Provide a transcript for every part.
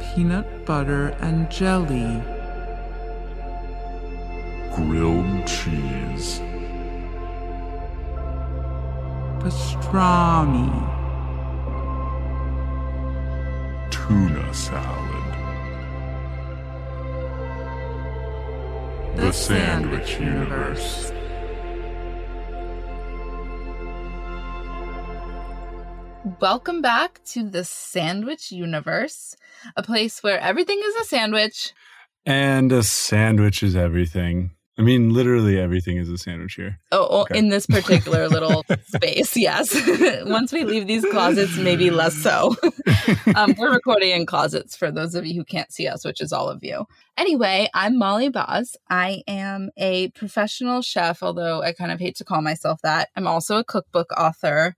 Peanut butter and jelly, grilled cheese, pastrami, tuna salad. The, Sandwich Universe. Welcome back to the Sandwich Universe, a place where everything is a sandwich. And a sandwich is everything. I mean, literally everything is a sandwich here. Oh, oh okay. in this particular little space, yes. Once we leave these closets, maybe less so. um, we're recording in closets for those of you who can't see us, which is all of you. Anyway, I'm Molly Baz. I am a professional chef, although I kind of hate to call myself that. I'm also a cookbook author.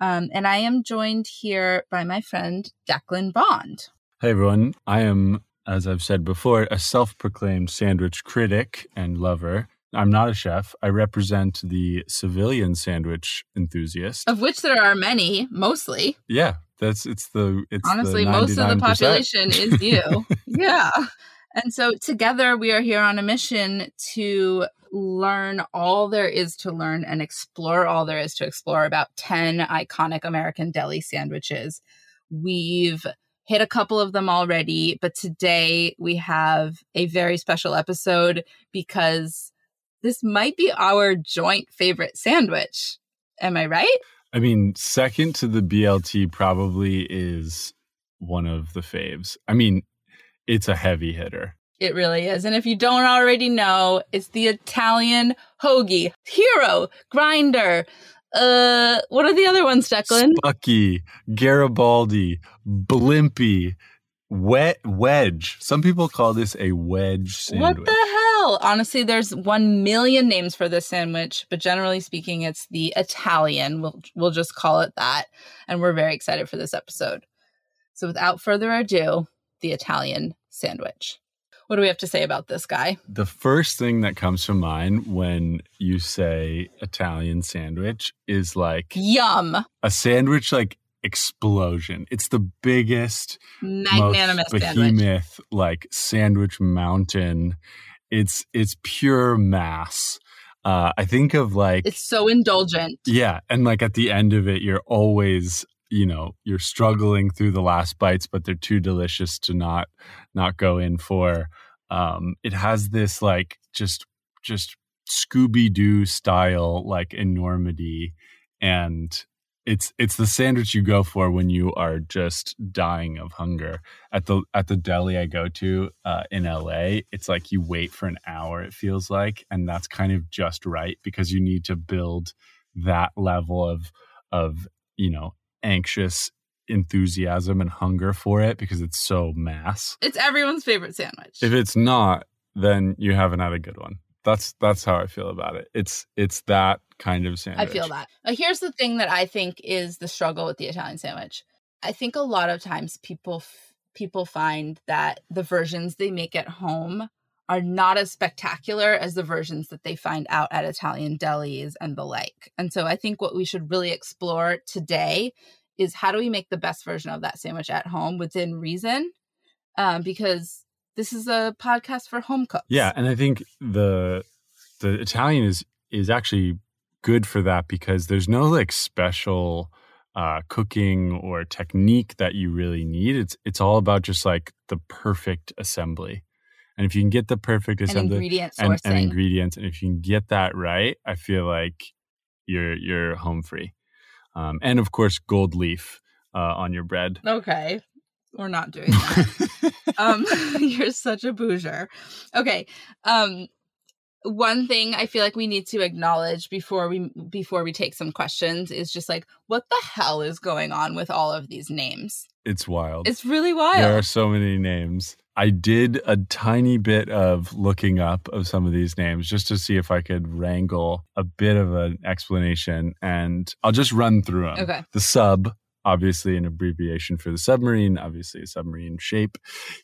Um, and I am joined here by my friend Declan Bond. Hey everyone, I am, as I've said before, a self proclaimed sandwich critic and lover. I'm not a chef. I represent the civilian sandwich enthusiast, of which there are many, mostly. Yeah, that's it's the it's honestly the most of the population is you. yeah, and so together we are here on a mission to learn all there is to learn and explore all there is to explore about 10 iconic American deli sandwiches. We've hit a couple of them already, but today we have a very special episode because this might be our joint favorite sandwich. Am I right? I mean, second to the BLT probably is one of the faves. I mean, it's a heavy hitter. It really is. And if you don't already know, it's the Italian hoagie, hero, grinder. Uh, what are the other ones, Declan? Spucky, Garibaldi, Blimpie, wet wedge. Some people call this a wedge sandwich. What the hell? Honestly, there's one million names for this sandwich, but generally speaking, it's the Italian. We'll we'll just call it that. And we're very excited for this episode. So without further ado, the Italian sandwich. What do we have to say about this guy? The first thing that comes to mind when you say Italian sandwich is like yum. A sandwich like explosion. It's the biggest, magnanimous behemoth sandwich. like sandwich mountain. It's it's pure mass. Uh, I think of like it's so indulgent. Yeah, and like at the end of it, you're always you know you're struggling through the last bites but they're too delicious to not not go in for. Um it has this like just just scooby-doo style like enormity and it's it's the sandwich you go for when you are just dying of hunger. At the at the deli i go to uh, in la it's like you wait for an hour it feels like and that's kind of just right because you need to build that level of of you know anxious enthusiasm and hunger for it because it's so mass. It's everyone's favorite sandwich. If it's not, then you haven't had a good one. That's that's how I feel about it. It's it's that kind of sandwich. I feel that. Here's the thing that I think is the struggle with the Italian sandwich. I think a lot of times people people find that the versions they make at home are not as spectacular as the versions that they find out at Italian delis and the like. And so I think what we should really explore today is how do we make the best version of that sandwich at home within reason? Um, because this is a podcast for home cooks. Yeah, and I think the the Italian is is actually good for that because there's no like special uh, cooking or technique that you really need. It's it's all about just like the perfect assembly. And if you can get the perfect And assembly ingredient and, and ingredients, and if you can get that right, I feel like you're you're home free. Um, and of course, gold leaf uh, on your bread. okay. We're not doing that. um you're such a bouger okay um one thing i feel like we need to acknowledge before we before we take some questions is just like what the hell is going on with all of these names it's wild. it's really wild. There are so many names. I did a tiny bit of looking up of some of these names just to see if I could wrangle a bit of an explanation, and I'll just run through them. Okay. The sub, obviously an abbreviation for the submarine, obviously a submarine shape.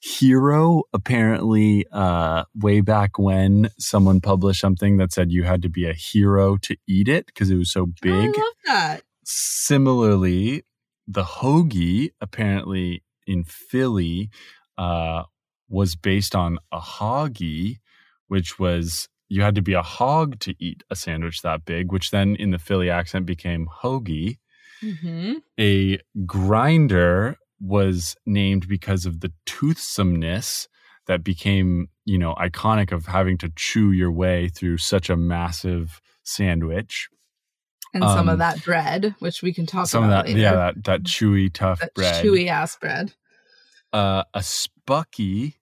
Hero, apparently, uh, way back when someone published something that said you had to be a hero to eat it because it was so big i love that similarly, the hoagie apparently in Philly uh, was based on a hoggy, which was you had to be a hog to eat a sandwich that big, which then in the Philly accent became hoagie. mm-hmm. A grinder was named because of the toothsomeness that became, you know, iconic of having to chew your way through such a massive sandwich. and some Um, of that bread which we can talk Some of about that, later. yeah, that, that chewy, tough that bread. chewy ass bread uh, a spucky,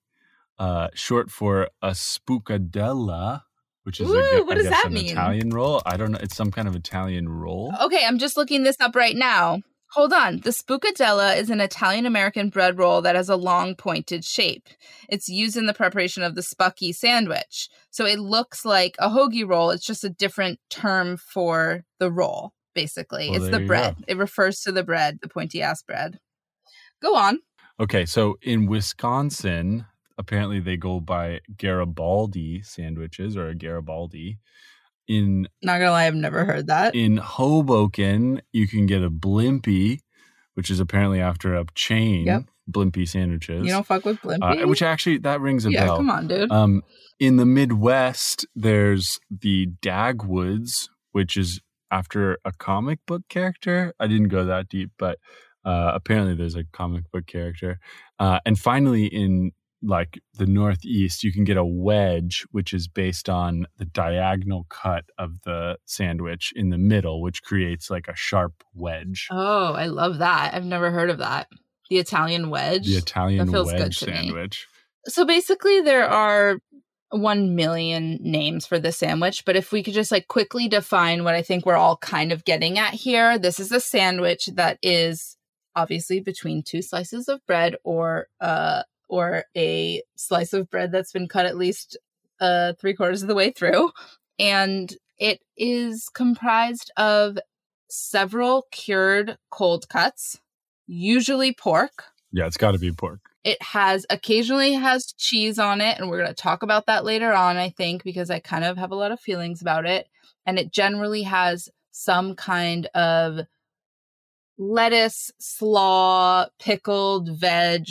uh, short for a spuccadella, which is Ooh, a, what I does guess that an mean? Italian roll. I don't know. It's some kind of Italian roll. Okay, I'm just looking this up right now. Hold on. The spuccadella is an Italian American bread roll that has a long pointed shape. It's used in the preparation of the spucky sandwich. So it looks like a hoagie roll. It's just a different term for the roll, basically. Well, it's the bread. It refers to the bread, the pointy ass bread. Go on. Okay, so in Wisconsin, apparently they go by Garibaldi sandwiches or a Garibaldi. In Not gonna lie, I've never heard that. in Hoboken, you can get a Blimpie, which is apparently after a chain. Yep. Blimpie sandwiches. You don't fuck with Blimpie? uh, which actually that rings a yeah, bell. come on, dude. Um, in the Midwest, there's the Dagwoods, which is after a comic book character. I didn't go that deep, but uh, apparently there's a comic book character. Uh, and finally, in like the Northeast, you can get a wedge, which is based on the diagonal cut of the sandwich in the middle, which creates like a sharp wedge. oh, I love that. I've never heard of that. The Italian wedge. the Italian That feels good wedge to me. sandwich. So basically, there are 1 million names for the sandwich, but if we could just like quickly define what I think we're all kind of getting at here, this is a sandwich that is obviously between two slices of bread or uh or a slice of bread that's been cut at least uh three quarters of the way through. And it is comprised of several cured cold cuts usually pork. Yeah, it's got to be pork. it has occasionally has cheese on it and we're going to talk about that later on i think because i kind of have a lot of feelings about it. And it generally has some kind of lettuce slaw pickled veg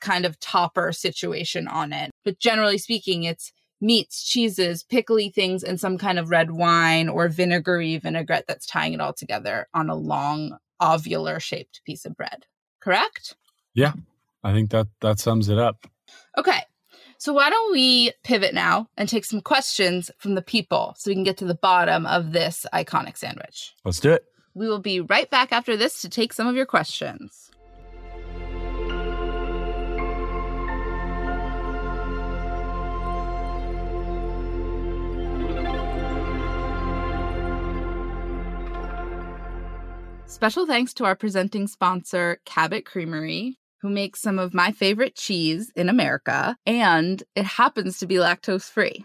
kind of topper situation on it but generally speaking it's meats cheeses pickly things and some kind of red wine or vinegary vinaigrette that's tying it all together on a long ovular shaped piece of bread correct Yeah. I think that that sums it up. Okay. So why don't we pivot now and take some questions from the people so we can get to the bottom of this iconic sandwich. Let's do it. We will be right back after this to take some of your questions. Special thanks to our presenting sponsor, Cabot Creamery, who makes some of my favorite cheese in America, and it happens to be lactose free.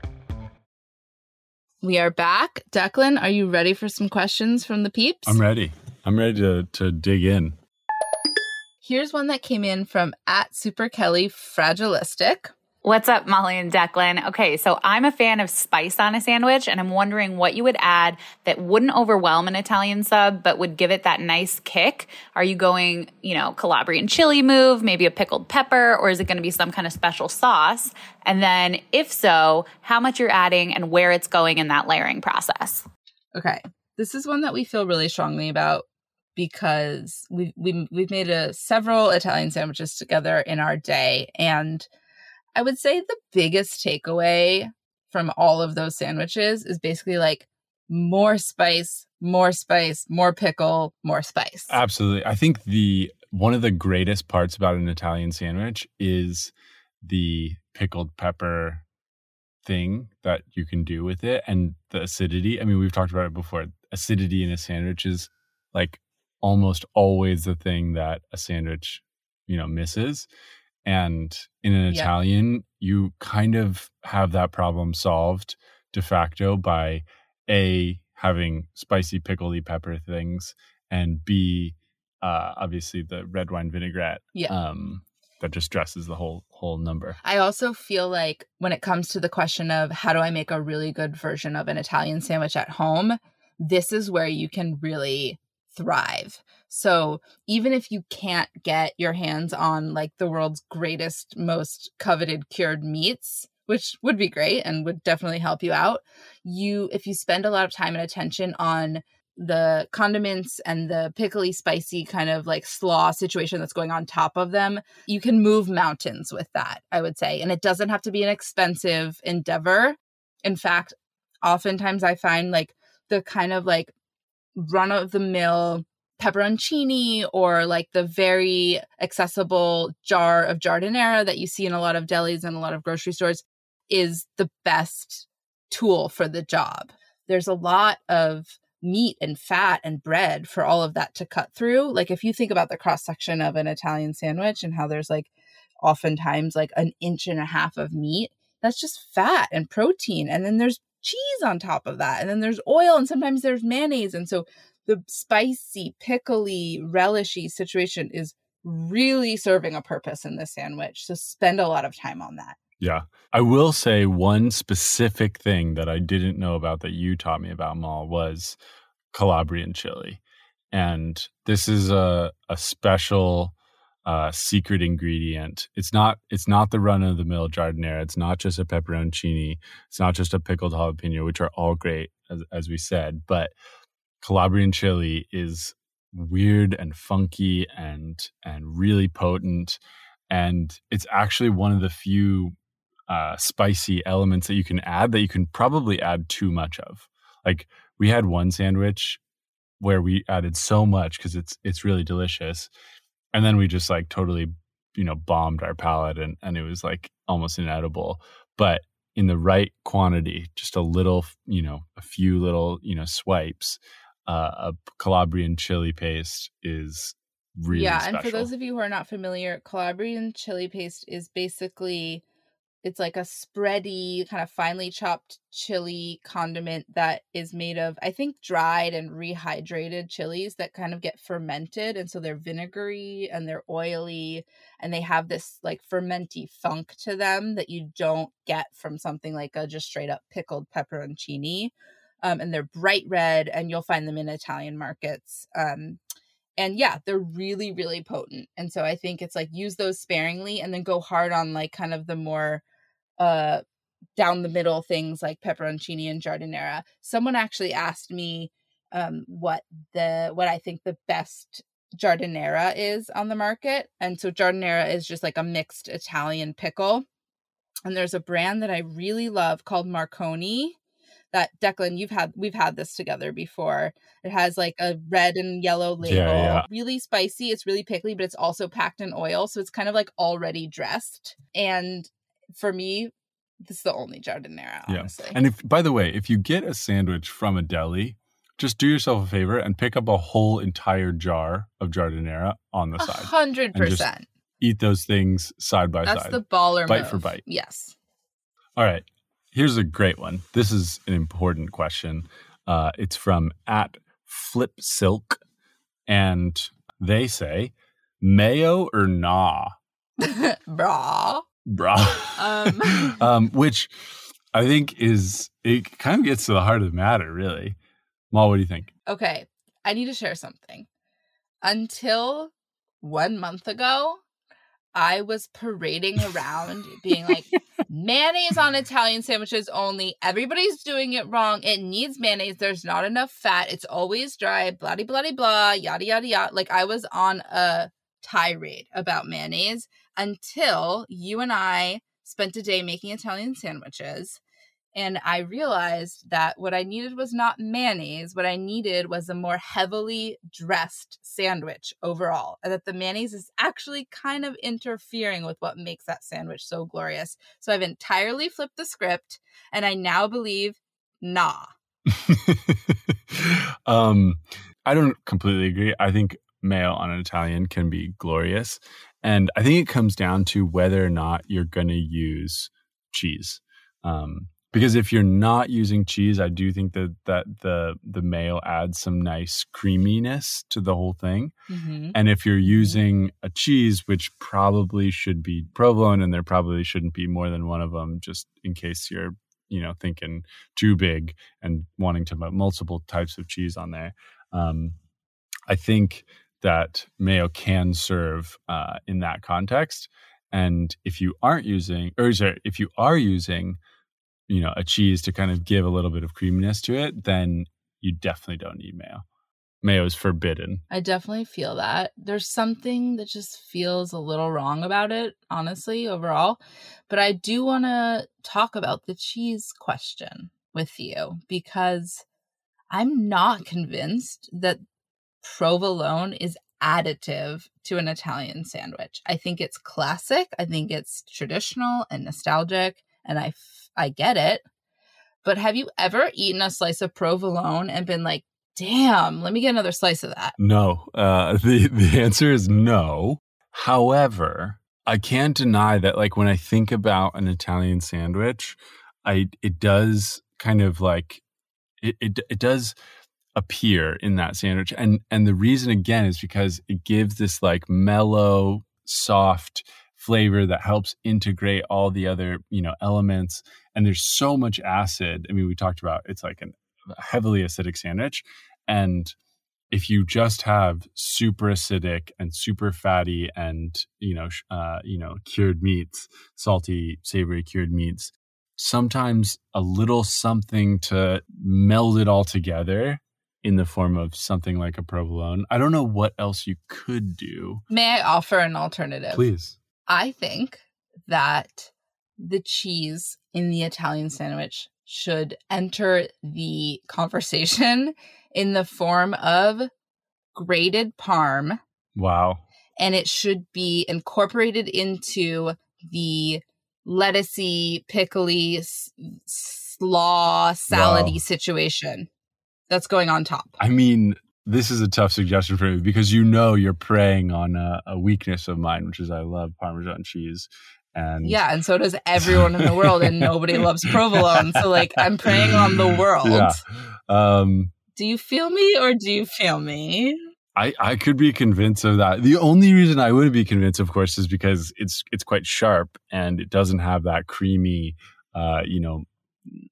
We are back. Declan, are you ready for some questions from the peeps? I'm ready. I'm ready to to dig in. Here's one that came in from at Super Kelly Fragilistic. What's up, Molly and Declan? Okay, so I'm a fan of spice on a sandwich, and I'm wondering what you would add that wouldn't overwhelm an Italian sub, but would give it that nice kick. Are you going, you know, Calabrian chili move, maybe a pickled pepper, or is it going to be some kind of special sauce? And then, if so, how much you're adding and where it's going in that layering process? Okay, this is one that we feel really strongly about because we we we've made a several Italian sandwiches together in our day and I would say the biggest takeaway from all of those sandwiches is basically like more spice, more spice, more pickle, more spice. Absolutely. I think the one of the greatest parts about an Italian sandwich is the pickled pepper thing that you can do with it and the acidity. I mean, we've talked about it before. Acidity in a sandwich is like almost always the thing that a sandwich, you know, misses. And in an Yeah. Italian, you kind of have that problem solved de facto by A, having spicy, pickledy pepper things, and B, uh, obviously the red wine vinaigrette. Yeah. Um, that just dresses the whole whole number. I also feel like when it comes to the question of how do I make a really good version of an Italian sandwich at home, this is where you can really thrive. So even if you can't get your hands on like the world's greatest, most coveted cured meats, which would be great and would definitely help you out, you if you spend a lot of time and attention on the condiments and the pickly spicy kind of like slaw situation that's going on top of them you can move mountains with that i would say and it doesn't have to be an expensive endeavor in fact oftentimes i find like the kind of like run of the mill pepperoncini or like the very accessible jar of giardiniera that you see in a lot of delis and a lot of grocery stores is the best tool for the job there's a lot of meat and fat and bread for all of that to cut through. Like if you think about the cross section of an Italian sandwich and how there's like oftentimes like an inch and a half of meat, that's just fat and protein. And then there's cheese on top of that. And then there's oil and sometimes there's mayonnaise. And so the spicy, pickly, relishy situation is really serving a purpose in this sandwich. So spend a lot of time on that. Yeah. I will say one specific thing that I didn't know about that you taught me about, Mal, was Calabrian chili. And this is a, a special uh, secret ingredient. It's not it's not the run of the mill giardiniera. It's not just a pepperoncini. It's not just a pickled jalapeno, which are all great as, as we said. But Calabrian chili is weird and funky and and really potent. And it's actually one of the few uh, spicy elements that you can add that you can probably add too much of. Like we had one sandwich where we added so much because it's it's really delicious, and then we just like totally you know bombed our palate and and it was like almost inedible. But in the right quantity, just a little you know a few little you know swipes, uh, a Calabrian chili paste is really yeah, special. and for those of you who are not familiar, Calabrian chili paste is basically it's like a spready, kind of finely chopped chili condiment that is made of, I think, dried and rehydrated chilies that kind of get fermented. And so they're vinegary and they're oily and they have this like fermenty funk to them that you don't get from something like a just straight up pickled pepperoncini. Um, and they're bright red, and you'll find them in Italian markets. Um, and yeah they're really really potent and so i think it's like use those sparingly and then go hard on like kind of the more uh down the middle things like pepperoncini and giardiniera someone actually asked me um what the what i think the best giardiniera is on the market and so giardiniera is just like a mixed italian pickle and there's a brand that i really love called marconi that Declan, you've had we've had this together before. It has like a red and yellow label, yeah. really spicy. It's really pickly, but it's also packed in oil, so it's kind of like already dressed. And for me, this is the only giardiniera, honestly. And if by the way, if you get a sandwich from a deli, just do yourself a favor and pick up a whole entire jar of giardiniera on the side. Hundred percent. Eat those things side by That's side. That's the baller bite move. for bite. Yes. All right. Here's a great one. This is an important question. Uh, it's from at Flip Silk, and they say, mayo or nah? Bra. Bruh. Um. um, which I think is it kind of gets to the heart of the matter, really. Mal, what do you think? Okay, I need to share something. Until one month ago, I was parading around being like, mayonnaise on Italian sandwiches only. Everybody's doing it wrong. It needs mayonnaise. There's not enough fat. It's always dry, blah, blah, blah, blah, yada, yada, yada. Like I was on a tirade about mayonnaise until you and I spent a day making Italian sandwiches. And I realized that what I needed was not mayonnaise. What I needed was a more heavily dressed sandwich overall. And that the mayonnaise is actually kind of interfering with what makes that sandwich so glorious. So I've entirely flipped the script and I now believe nah. um, I don't completely agree. I think mayo on an Italian can be glorious. And I think it comes down to whether or not you're going to use cheese. Um, because if you're not using cheese, I do think that that the the mayo adds some nice creaminess to the whole thing. Mm-hmm. And if you're using a cheese, which probably should be provolone, and there probably shouldn't be more than one of them, just in case you're you know thinking too big and wanting to put multiple types of cheese on there. Um, I think that mayo can serve uh, in that context. And if you aren't using, or sorry, if you are using you know a cheese to kind of give a little bit of creaminess to it then you definitely don't need mayo mayo is forbidden I definitely feel that. There's something that just feels a little wrong about it, honestly, overall. But I do want to talk about the cheese question with you because I'm not convinced that provolone is additive to an Italian sandwich. I think it's classic, I think it's traditional and nostalgic, and I f- I get it. But have you ever eaten a slice of provolone and been like, "Damn, let me get another slice of that." no uh, the the answer is no however i can't deny that like when i think about an italian sandwich i it does kind of like it, it it does appear in that sandwich. And and the reason again is because it gives this like mellow soft flavor that helps integrate all the other you know elements. And there's so much acid. I mean we talked about it's like an, a heavily acidic sandwich. And if you just have super acidic and super fatty and you know uh, you know cured meats salty savory cured meats sometimes a little something to meld it all together in the form of something like a provolone. I don't know what else you could do. May I offer an alternative? please. I think that the cheese in the Italian sandwich should enter the conversation in the form of grated parm. Wow. And it should be incorporated into the lettucey, pickly, s- slaw, salady Wow. situation that's going on top. i mean this is a tough suggestion for me because you know you're preying on a, a weakness of mine which is i love parmesan cheese and Yeah, and so does everyone in the world, and nobody loves provolone. So, like, I'm preying on the world. yeah um Do you feel me or do you feel me? I, I could be convinced of that. The only reason I wouldn't be convinced, of course, is because it's it's quite sharp and it doesn't have that creamy, uh, you know,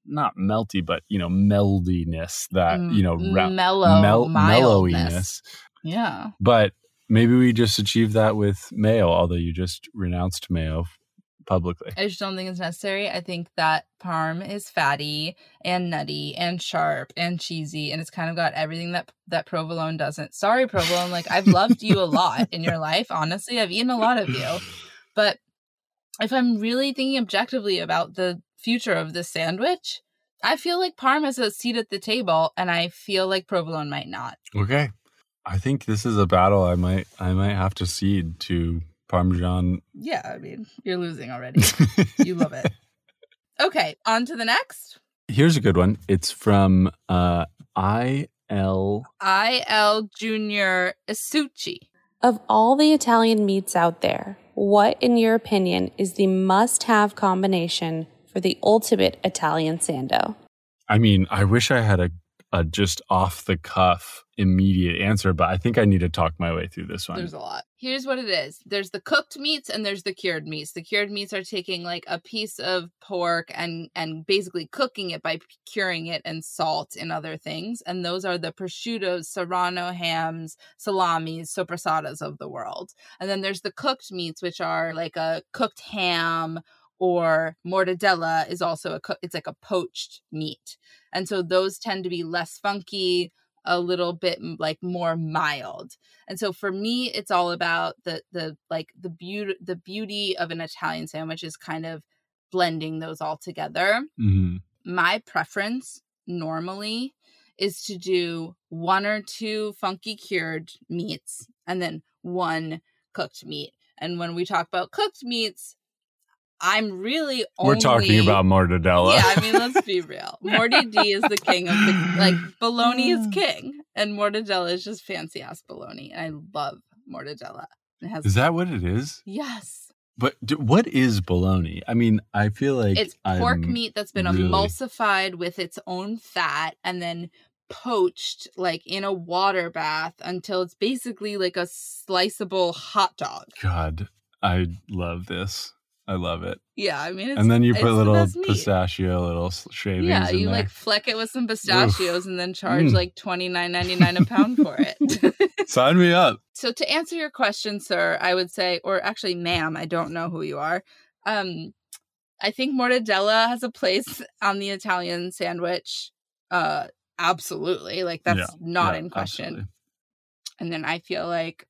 not melty, but you know, meldiness that you know, Mm, ra- mellow, mel- mellowiness. Yeah. But maybe we just achieve that with mayo. Although you just renounced mayo publicly. I just don't think it's necessary. I think that parm is fatty and nutty and sharp and cheesy, and it's kind of got everything that that provolone doesn't. Sorry, provolone. Like I've loved you a lot in your life. Honestly, I've eaten a lot of you, but if I'm really thinking objectively about the future of this sandwich, I feel like parm has a seat at the table, and I feel like provolone might not. Okay, I think this is a battle I might I might have to cede to Parmesan. Yeah, I mean, you're losing already. you love it. Okay, on to the next. Here's a good one. It's from uh, I L. IL Junior Isuchi. Of all the Italian meats out there, what, in your opinion, is the must have combination for the ultimate Italian sando? I mean, I wish I had a, a just off the cuff immediate answer, but I think I need to talk my way through this one. There's a lot. Here's what it is. There's the cooked meats and there's the cured meats. The cured meats are taking like a piece of pork and and basically cooking it by curing it and salt and other things. And those are the prosciuttos, serrano hams, salamis, soppressatas of the world. And then there's the cooked meats which are like a cooked ham or mortadella is also a co- it's like a poached meat. And so those tend to be less funky, a little bit like more mild. And so for me it's all about the the like the beauty the beauty of an Italian sandwich is kind of blending those all together. hmm My preference normally is to do one or two funky cured meats and then one cooked meat. And when we talk about cooked meats, I'm really only We're talking about mortadella. yeah, I mean, let's be real. Morty D is the king of the like bologna is mm. king, and mortadella is just fancy ass bologna. And I love mortadella. It has Is that what it is? yes, But d- what is bologna? I mean, I feel like it's pork I'm meat that's been really- emulsified with its own fat and then poached like in a water bath until it's basically like a sliceable hot dog. God, I love this. I love it. Yeah, I mean, it's, and then you put little pistachio, little shavings. Yeah, you like fleck it with some pistachios and then charge Mm. like twenty nine ninety nine a pound for it. Sign me up. so to answer your question, sir, I would say, or actually, ma'am, I don't know who you are. Um, I think mortadella has a place on the Italian sandwich. Uh, absolutely, like that's Yeah, not yeah, in question. absolutely. And then I feel like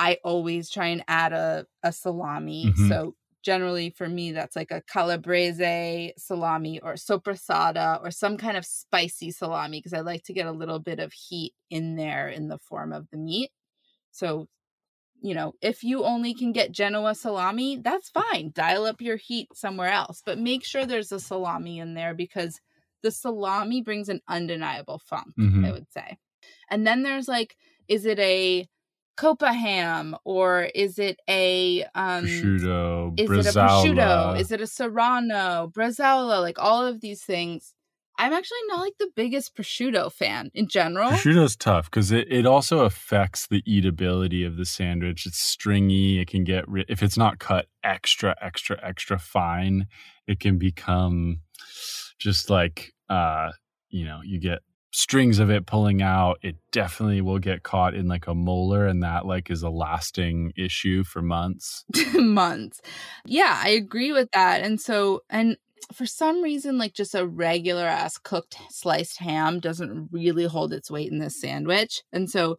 I always try and add a a salami. Mhm. So generally for me that's like a calabrese salami or soppressata or some kind of spicy salami because I like to get a little bit of heat in there in the form of the meat. So you know, if you only can get Genoa salami, that's fine. Dial up your heat somewhere else, but make sure there's a salami in there because the salami brings an undeniable funk, Mhm. I would say. And then there's like, is it a coppa ham or is it a um prosciutto, is it a prosciutto? Is it a serrano, bresaola? Like all of these things. I'm actually not like the biggest prosciutto fan in general. Prosciutto's tough because it, it also affects the eatability of the sandwich. It's stringy. It can get, ri- if it's not cut extra, extra, extra fine, it can become just like, uh, you know, you get strings of it pulling out. It definitely will get caught in like a molar, and that like is a lasting issue for months. months. Yeah, I agree with that. And so, and for some reason, like just a regular ass cooked sliced ham doesn't really hold its weight in this sandwich. And so,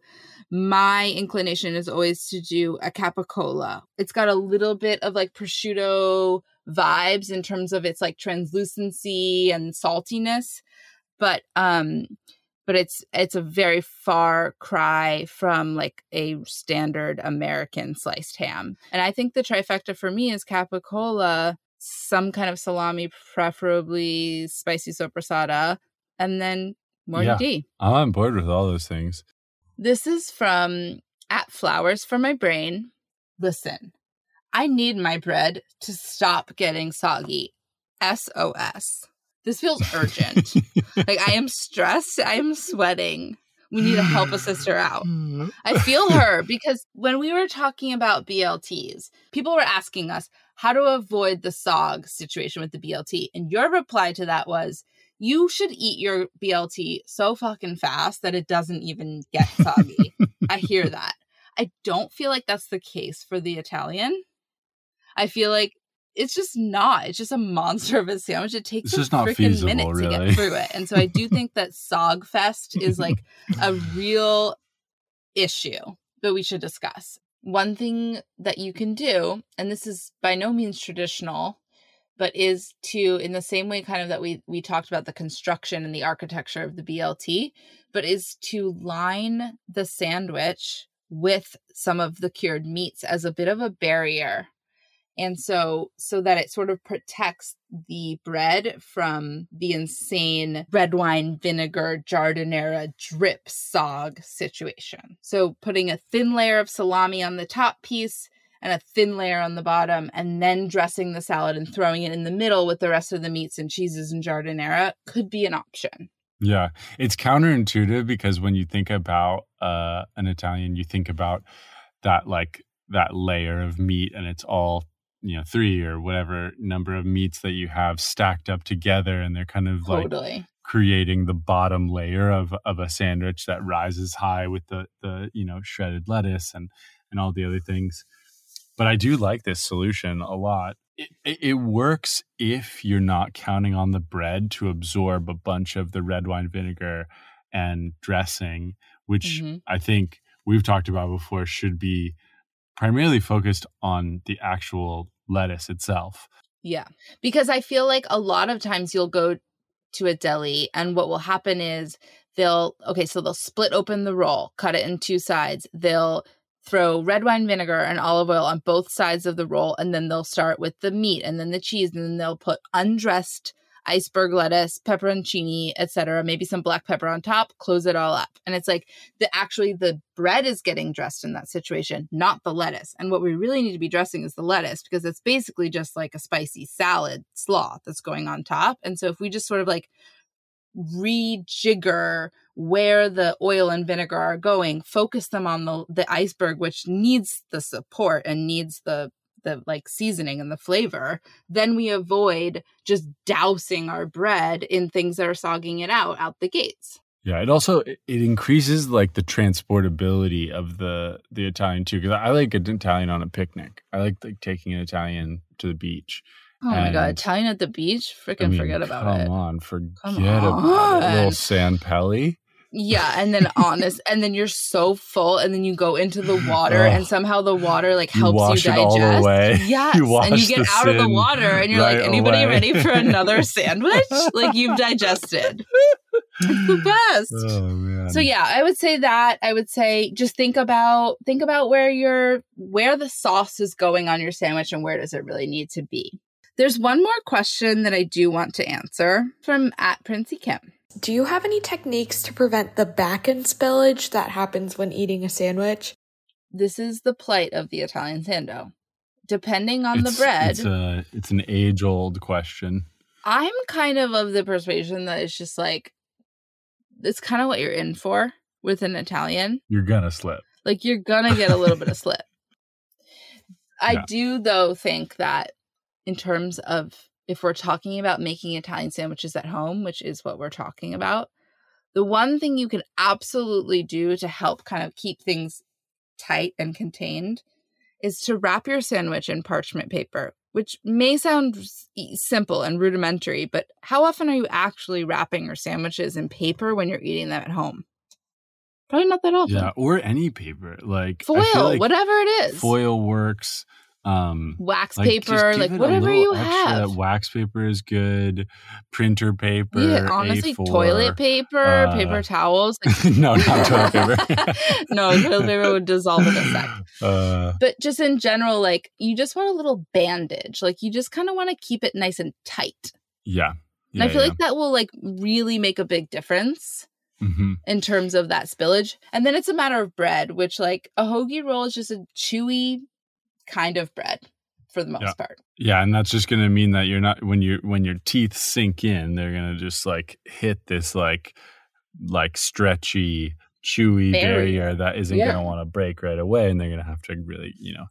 my inclination is always to do a capicola. It's got a little bit of like prosciutto vibes in terms of its like translucency and saltiness, but um but it's it's a very far cry from like a standard American sliced ham. And I think the trifecta for me is capicola, some kind of salami, preferably spicy soppressata, and then Morty Yeah. D. I'm on board with all those things. This is from at Flowers for My Brain. Listen, I need my bread to stop getting soggy. SOS. This feels urgent. like I am stressed. I am sweating. We need to help a sister out. I feel her because when we were talking about BLTs, people were asking us how to avoid the SOG situation with the BLT. And your reply to that was, you should eat your BLT so fucking fast that it doesn't even get soggy. I hear that. I don't feel like that's the case for the Italian. I feel like it's just not. It's just a monster of a sandwich. It takes It's a freaking minute to get through it. And so I do think that Sogfest is like a real issue that we should discuss. One thing that you can do, and this is by no means traditional, but is to in the same way kind of that we we talked about the construction and the architecture of the BLT, but is to line the sandwich with some of the cured meats as a bit of a barrier and so so that it sort of protects the bread from the insane red wine vinegar giardiniera drip sog situation. So putting a thin layer of salami on the top piece and a thin layer on the bottom and then dressing the salad and throwing it in the middle with the rest of the meats and cheeses and giardiniera could be an option. Yeah, it's counterintuitive because when you think about uh, an Italian, you think about that like that layer of meat and it's all you know three or whatever number of meats that you have stacked up together and they're kind of like Totally. creating the bottom layer of of a sandwich that rises high with the the you know shredded lettuce and and all the other things but i do like this solution a lot it, it, works if you're not counting on the bread to absorb a bunch of the red wine vinegar and dressing which Mhm. i think we've talked about before should be primarily focused on the actual lettuce itself Yeah. Because I feel like a lot of times you'll go to a deli and what will happen is they'll okay, so they'll split open the roll, cut it in two sides. They'll throw red wine vinegar and olive oil on both sides of the roll and then they'll start with the meat and then the cheese and then they'll put undressed iceberg lettuce, pepperoncini, etc., maybe some black pepper on top, close it all up. And it's like the actually the bread is getting dressed in that situation, not the lettuce. And what we really need to be dressing is the lettuce because it's basically just like a spicy salad slaw that's going on top. And so if we just sort of like rejigger where the oil and vinegar are going, focus them on the the iceberg which needs the support and needs the the like seasoning and the flavor, then we avoid just dousing our bread in things that are sogging it out out the gates. Yeah, it also it increases like the transportability of the the Italian too. Because I like an Italian on a picnic. I like like taking an Italian to the beach. Oh my god, Italian at the beach? Freaking I mean, forget about come it. Come on, forget Come about it. Little on. San Pelli. Yeah, and then honest, and then you're so full, and then you go into the water, and somehow the water like helps You wash you it digest. all away. Yes, You and you get out of the water, and you're like, anybody away." ready for another sandwich? like you've digested. It's the best. Oh. So yeah, I would say that. I would say just think about think about where your where the sauce is going on your sandwich and where does it really need to be. There's one more question that I do want to answer from at Princey Kim. Do you have any techniques to prevent the back end spillage that happens when eating a sandwich? This is the plight of the Italian sando. Depending on It's- the bread, It's a it's an age old question. I'm kind of of the persuasion that it's just like it's kind of what you're in for with an Italian. You're gonna slip. Like you're gonna get a little bit of slip. I Yeah. do though think that in terms of if we're talking about making Italian sandwiches at home, which is what we're talking about, the one thing you can absolutely do to help kind of keep things tight and contained is to wrap your sandwich in parchment paper, which may sound simple and rudimentary, but how often are you actually wrapping your sandwiches in paper when you're eating them at home? Probably not that often. Yeah, or any paper like Foil, like whatever it is. Foil works. Um, wax like, paper, like whatever you extra. have. Wax paper is good. Printer paper. yeah, honestly, A4. toilet paper, uh, paper towels. no, not toilet paper. no, toilet paper would dissolve in a sec. Uh, But just in general, like you just want a little bandage. Like you just kind of want to keep it nice and tight. yeah. And I feel like that will like really make a big difference hmm in terms of that spillage. And then it's a matter of bread, which like a hoagie roll is just a chewy kind of bread for the most Yeah. part. Yeah, and that's just gonna mean that you're not when you when your teeth sink in, they're gonna just like hit this like like stretchy, chewy barrier, Barrier. that isn't Yeah. gonna want to break right away, and they're gonna have to really, you know.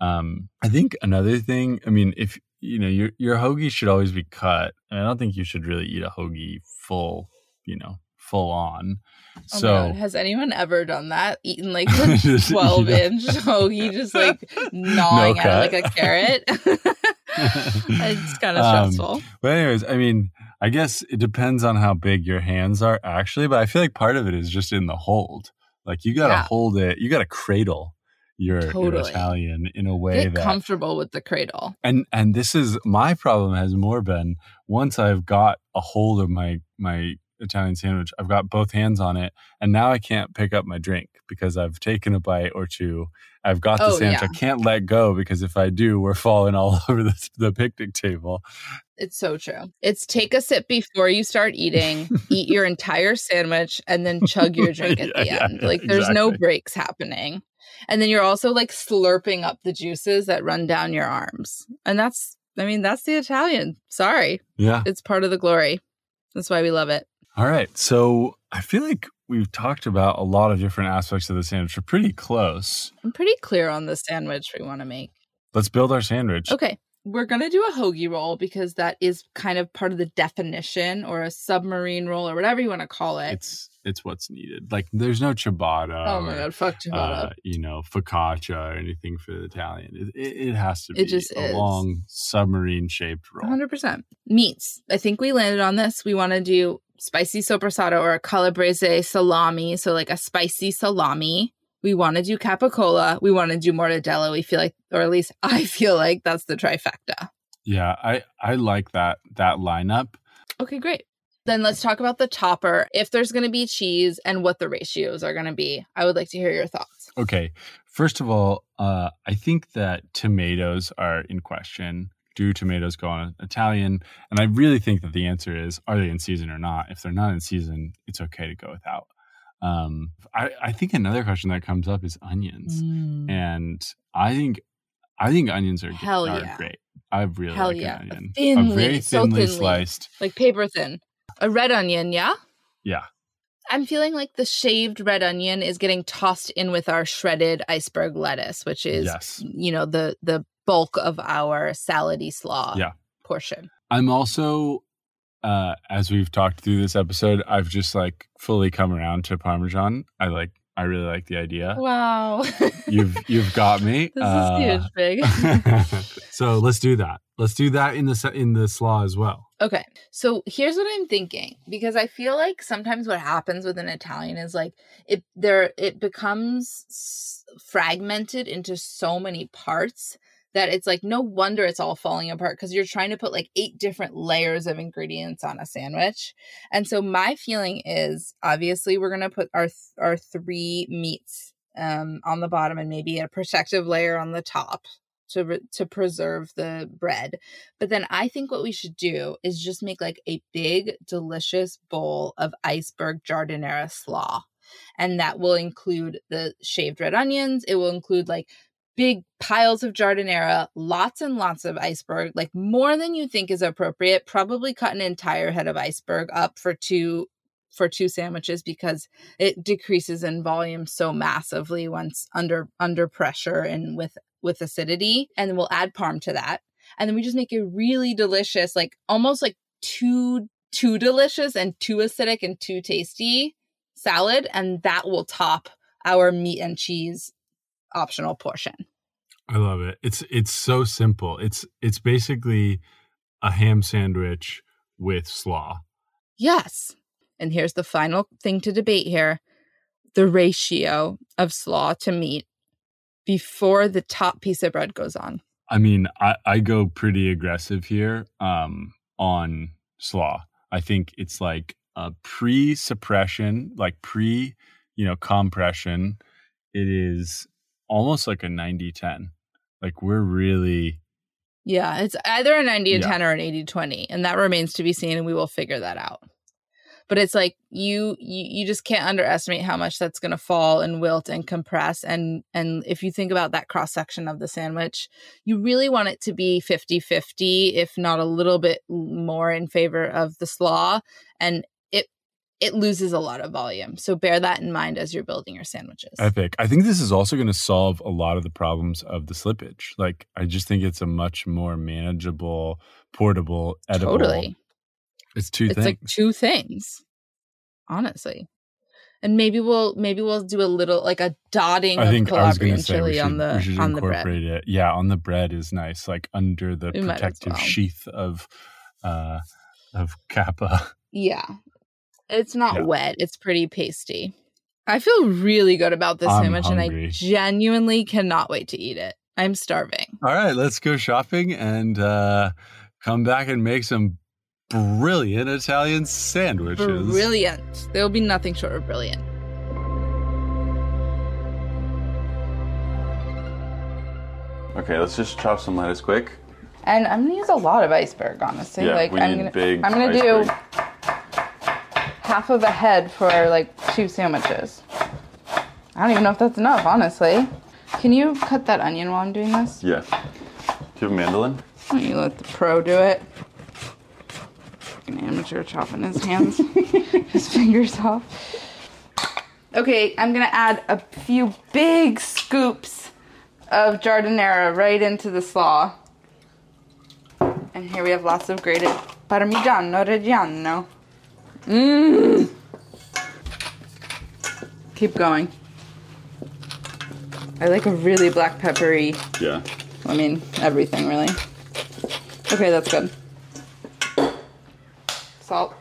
Um, I think another thing, I mean, if you know your your hoagie should always be cut. I don't think you should really eat a hoagie full, you know, full on. Oh so my God. has anyone ever done that? Eaten like you 12 know. inch hoagie, just like gnawing No at it like a carrot? it's kind of Um, stressful. But anyways, I mean, I guess it depends on how big your hands are actually, but I feel like part of it is just in the hold. Like you got to Yeah. hold it, you got to cradle your, your Italian in a way Get that comfortable with the cradle. and and this is my problem has more been once I've got a hold of my my Italian sandwich, I've got both hands on it, and now I can't pick up my drink because I've taken a bite or two. I've got the Oh, sandwich. yeah. I can't let go because if I do, we're falling all over the, the picnic table. It's so true. It's take a sip before you start eating, eat your entire sandwich, and then chug your drink at Yeah, the end. yeah, like there's no breaks happening. And then you're also like slurping up the juices that run down your arms. And that's, I mean, that's the Italian. Sorry. Yeah. It's part of the glory. That's why we love it. All right. So I feel like we've talked about a lot of different aspects of the sandwich. We're pretty close. I'm pretty clear on the sandwich we want to make. Let's build our sandwich. Okay. We're going to do a hoagie roll because that is kind of part of the definition or a submarine roll or whatever you want to call it. It's it's what's needed. Like there's no ciabatta. oh my or, God. Fuck ciabatta. Uh, you know, focaccia or anything for the Italian. It, it, it has to be It just a is. long submarine shaped roll. 100%. Meats. I think we landed on this. We want to do spicy soppressata or a calabrese salami. So, like a spicy salami. We want to do capicola. We want to do mortadella. We feel like, or at least I feel like that's the trifecta. Yeah, I I like that that lineup. Okay, great. Then let's talk about the topper. If there's going to be cheese and what the ratios are going to be. I would like to hear your thoughts. Okay. First of all, uh, I think that tomatoes are in question. Do tomatoes go on Italian? And I really think that the answer is are they in season or not? If they're not in season, it's okay to go without. Um, I, I think another question that comes up is onions. And I think I think onions are, Hell are yeah. great. I really Hell like yeah. an onion. Thinly, a very so thinly, thinly. sliced. Like paper thin. A red onion, yeah? Yeah. I'm feeling like the shaved red onion is getting tossed in with our shredded iceberg lettuce, which is Yes. you know the the bulk of our salady slaw Yeah. portion. I'm also, uh, as we've talked through this episode, I've just like fully come around to Parmesan. I like, I really like the idea. Wow. You've, you've got me. this Uh, is huge, big. so let's do that. Let's do that in the in the slaw as well. Okay. So here's what I'm thinking because I feel like sometimes what happens with an Italian is like it there it becomes s- fragmented into so many parts that it's like no wonder it's all falling apart because you're trying to put like eight different layers of ingredients on a sandwich. And so my feeling is obviously we're going to put our th- our three meats um on the bottom and maybe a protective layer on the top to re- to preserve the bread. But then I think what we should do is just make like a big, delicious bowl of iceberg giardiniera slaw. And that will include the shaved red onions. It will include like big piles of giardiniera, lots and lots of iceberg, like more than you think is appropriate. Probably cut an entire head of iceberg up for two for two sandwiches because it decreases in volume so massively once under under pressure and with with acidity and then we'll add parm to that and then we just make a really delicious like almost like too too delicious and too acidic and too tasty salad and that will top our meat and cheese optional portion I love it. It's it's so simple. It's it's basically a ham sandwich with slaw. yes and here's the final thing to debate here the ratio of slaw to meat before the top piece of bread goes on I mean, I, I go pretty aggressive here um, on slaw. I think it's like a pre suppression, like pre, you know, compression. It is almost like a 90 10. Like we're really, Yeah, it's either a 90 and Yeah. 10 or an 80 20, and that remains to be seen, and we will figure that out. But it's like you you, you just can't underestimate how much that's going to fall and wilt and compress and and if you think about that cross section of the sandwich, you really want it to be 50-50 if not a little bit more in favor of the slaw and it loses a lot of volume. So bear that in mind as you're building your sandwiches. epic. I think this is also going to solve a lot of the problems of the slippage. Like, I just think it's a much more manageable, portable, edible. Totally. It's two it's things. like two things honestly and maybe we'll maybe we'll do a little like a dotting I think of I was to say should, on the on the bread it. Yeah, on the bread is nice, like under the We protective well. sheath of uh of coppa. yeah it's not Yeah. wet it's pretty pasty i feel really good about this I'm sandwich and i genuinely cannot wait to eat it i'm starving All right, let's go shopping and uh come back and make some brilliant Italian sandwiches. brilliant there will be nothing short of brilliant Okay, let's just chop some lettuce quick. and i'm gonna use a lot of iceberg honestly Yeah, like we i'm need gonna big i'm gonna iceberg. do half of a head for like two sandwiches. I don't even know if that's enough, honestly. Can you cut that onion while I'm doing this? Yeah. Do you have a mandolin? Why don't you let the pro do it? An amateur chopping his hands, his fingers off. Okay, I'm gonna add a few big scoops of giardiniera right into the slaw. And here we have lots of grated parmigiano reggiano. Mmm. Keep going. I like a really black peppery. Yeah. I mean, everything really. Okay, that's good. Salt.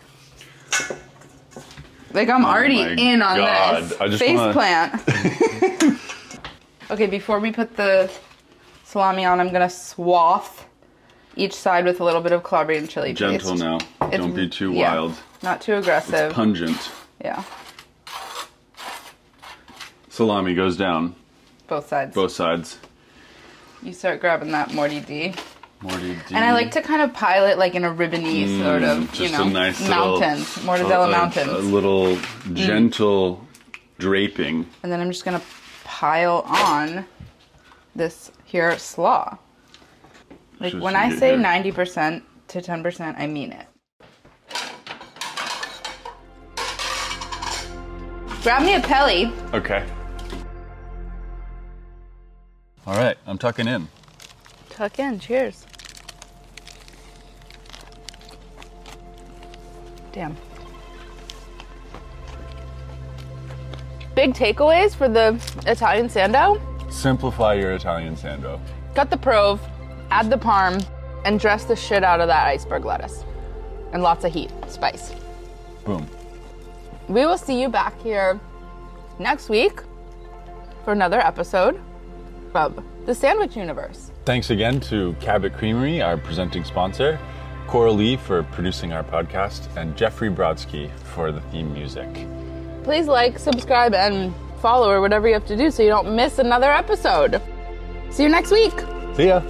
Like I'm Oh already in on God, this I just face wanna- plant. okay, before we put the salami on, I'm gonna swath each side with a little bit of calabrian chili Gentle paste. now. It's- Don't be too yeah, wild. Not too aggressive. Pungent. yeah, Salami goes down both sides. both sides. You start grabbing that Morty D. Morty D. And I like to kind of pile it like in a ribbony sort of, you Mm, know, a nice little- mountains, Mortadella a- mountains. A little gentle draping. and then I'm just gonna pile on this here slaw. Like Just when I say here. 90% to 10%, I mean it. Grab me a pelly. Okay. All right, I'm tucking in. Tuck in. Cheers. Damn. Big takeaways for the Italian sando. Simplify your Italian sando. Cut the prove, add the parm, and dress the shit out of that iceberg lettuce. And lots of heat, spice. Boom. We will see you back here next week for another episode of The Sandwich Universe. Thanks again to Cabot Creamery, our presenting sponsor, Coral Lee for producing our podcast, and Jeffrey Brodsky for the theme music. Please like, subscribe, and follow or whatever you have to do so you don't miss another episode. See you next week. See ya.